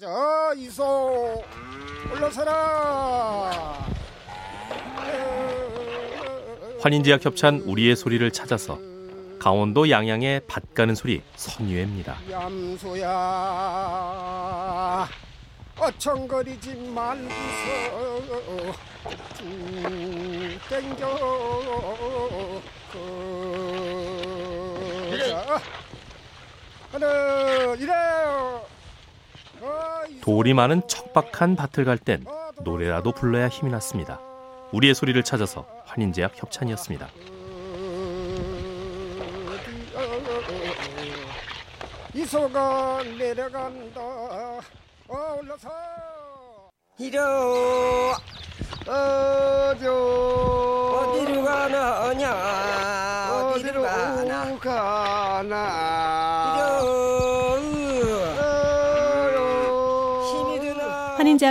자 이소. 올라서라. 환인제약 협찬 우리의 소리를 찾아서 강원도 양양의 밭 가는 소리 선유회입니다. 얌소야. 어청거리지 말고서. 쭉 땡겨. 그자 하나 이래 돌이 많은 척박한 밭을 갈 땐 노래라도 불러야 힘이 났습니다. 우리의 소리를 찾아서 환인제약 협찬이었습니다. 이소가 내려간다. 어 올라서. 이려 어저 어디로 가나냐? 어디로 가나 가나 이려 힘이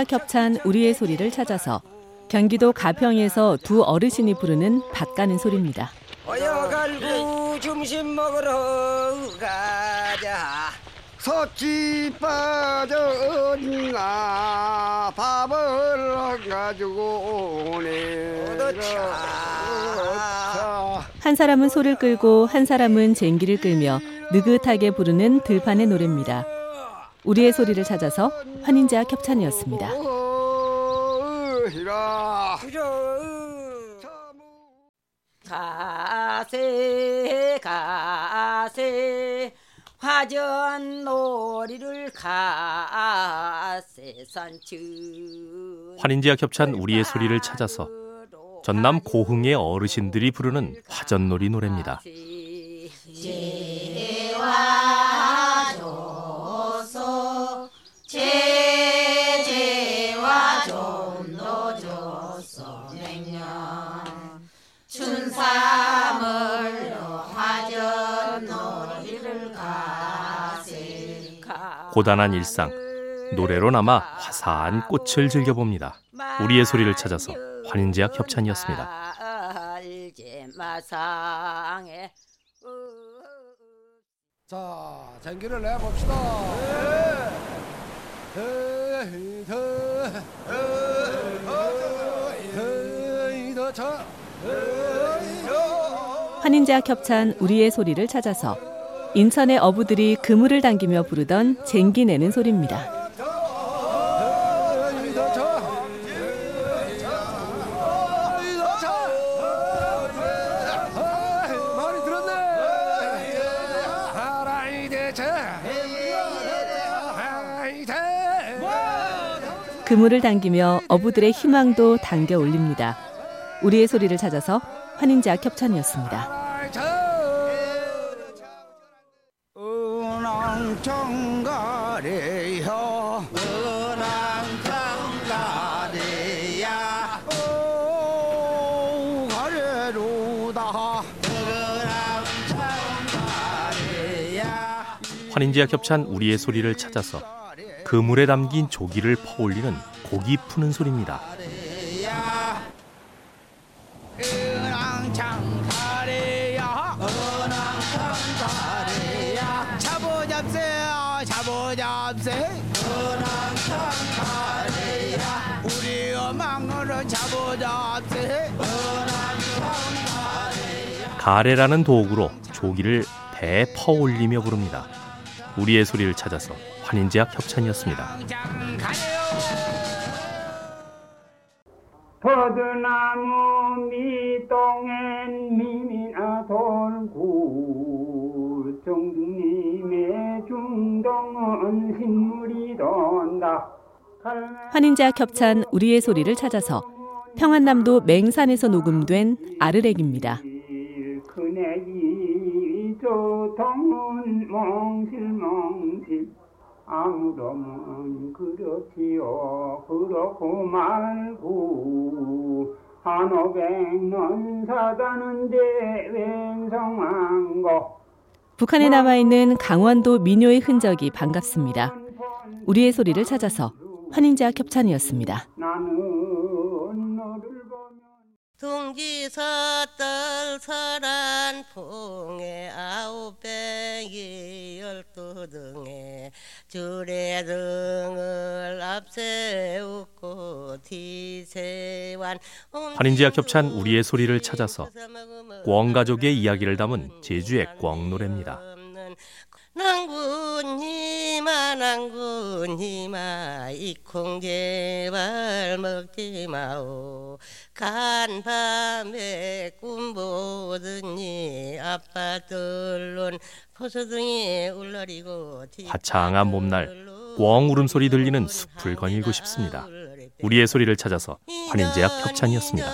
환인제약 협찬 우리의 소리를 찾아서 경기도 가평에서 두 어르신이 부르는 밭 가는 소리입니다. 어여갈고 점심 먹으러 가자 서치 빠졌나 밥을 가지고 오네. 한 사람은 소를 끌고 한 사람은 쟁기를 끌며 느긋하게 부르는 들판의 노래입니다. 우리의 소리를 찾아서 환인제약 협찬이었습니다. 가세 가세 화전 놀이를 가세 산천 환인제약 협찬 우리의 소리를 찾아서 전남 고흥의 어르신들이 부르는 화전놀이 노래입니다. 고단한 일상 노래로 남아 화사한 꽃을 즐겨봅니다. 우리의 소리를 찾아서 환인제약 협찬이었습니다. 마상에 자 전기를 내봅시다 더, 더, 더. 환인제약 협찬 우리의 소리를 찾아서 인천의 어부들이 그물을 당기며 부르던 쟁기 내는 소리입니다. 그물을 당기며 어부들의 희망도 당겨 올립니다. 우리의 소리를 찾아서 환인제약 협찬이었습니다. 환인제약 협찬 우리의 소리를 찾아서 그물에 담긴 조기를 퍼올리는 고기 푸는 소리입니다. 은왕청가래야 은왕청가래야 잡어 잡세요 잡어 잡세 은왕청가래야 우리 어망으로 잡어 잡세 가래라는 도구로 조기를 배에 퍼올리며 부릅니다. 우리의 소리를 찾아서 환인제약 협찬이었습니다. 버드나무 밑동엔 미미나 돌고 정중님의 중동은 신물이 돈다 환인제약 협찬 우리의 소리를 찾아서 평안남도 맹산에서 녹음된 아르렉입니다. 그네기 조통은 멍실멍실 아무렴은 그렇지요 그렇고 말고 한오백년 사다는데 웬성한 거 북한에 남아있는 강원도 민요의 흔적이 반갑습니다. 우리의 소리를 찾아서 환인제약 협찬이었습니다. 나는 둥지서떨 설한 풍에 아홉 백이 열두 등에 줄에 등을 앞세우고 뒤세완 환인제약 협찬 우리의 소리를 찾아서 꿩 가족의 이야기를 담은 제주의 꿩 노래입니다. 낭군이마 낭군이마 이콩 제발 먹지 마오 간밤에 꿈 보더니 아빠들론 포소등이 울러리고 화창한 봄날 꿩 울음소리 들리는 숲을 거닐고 싶습니다. 우리의 소리를 찾아서 환인제약 협찬이었습니다.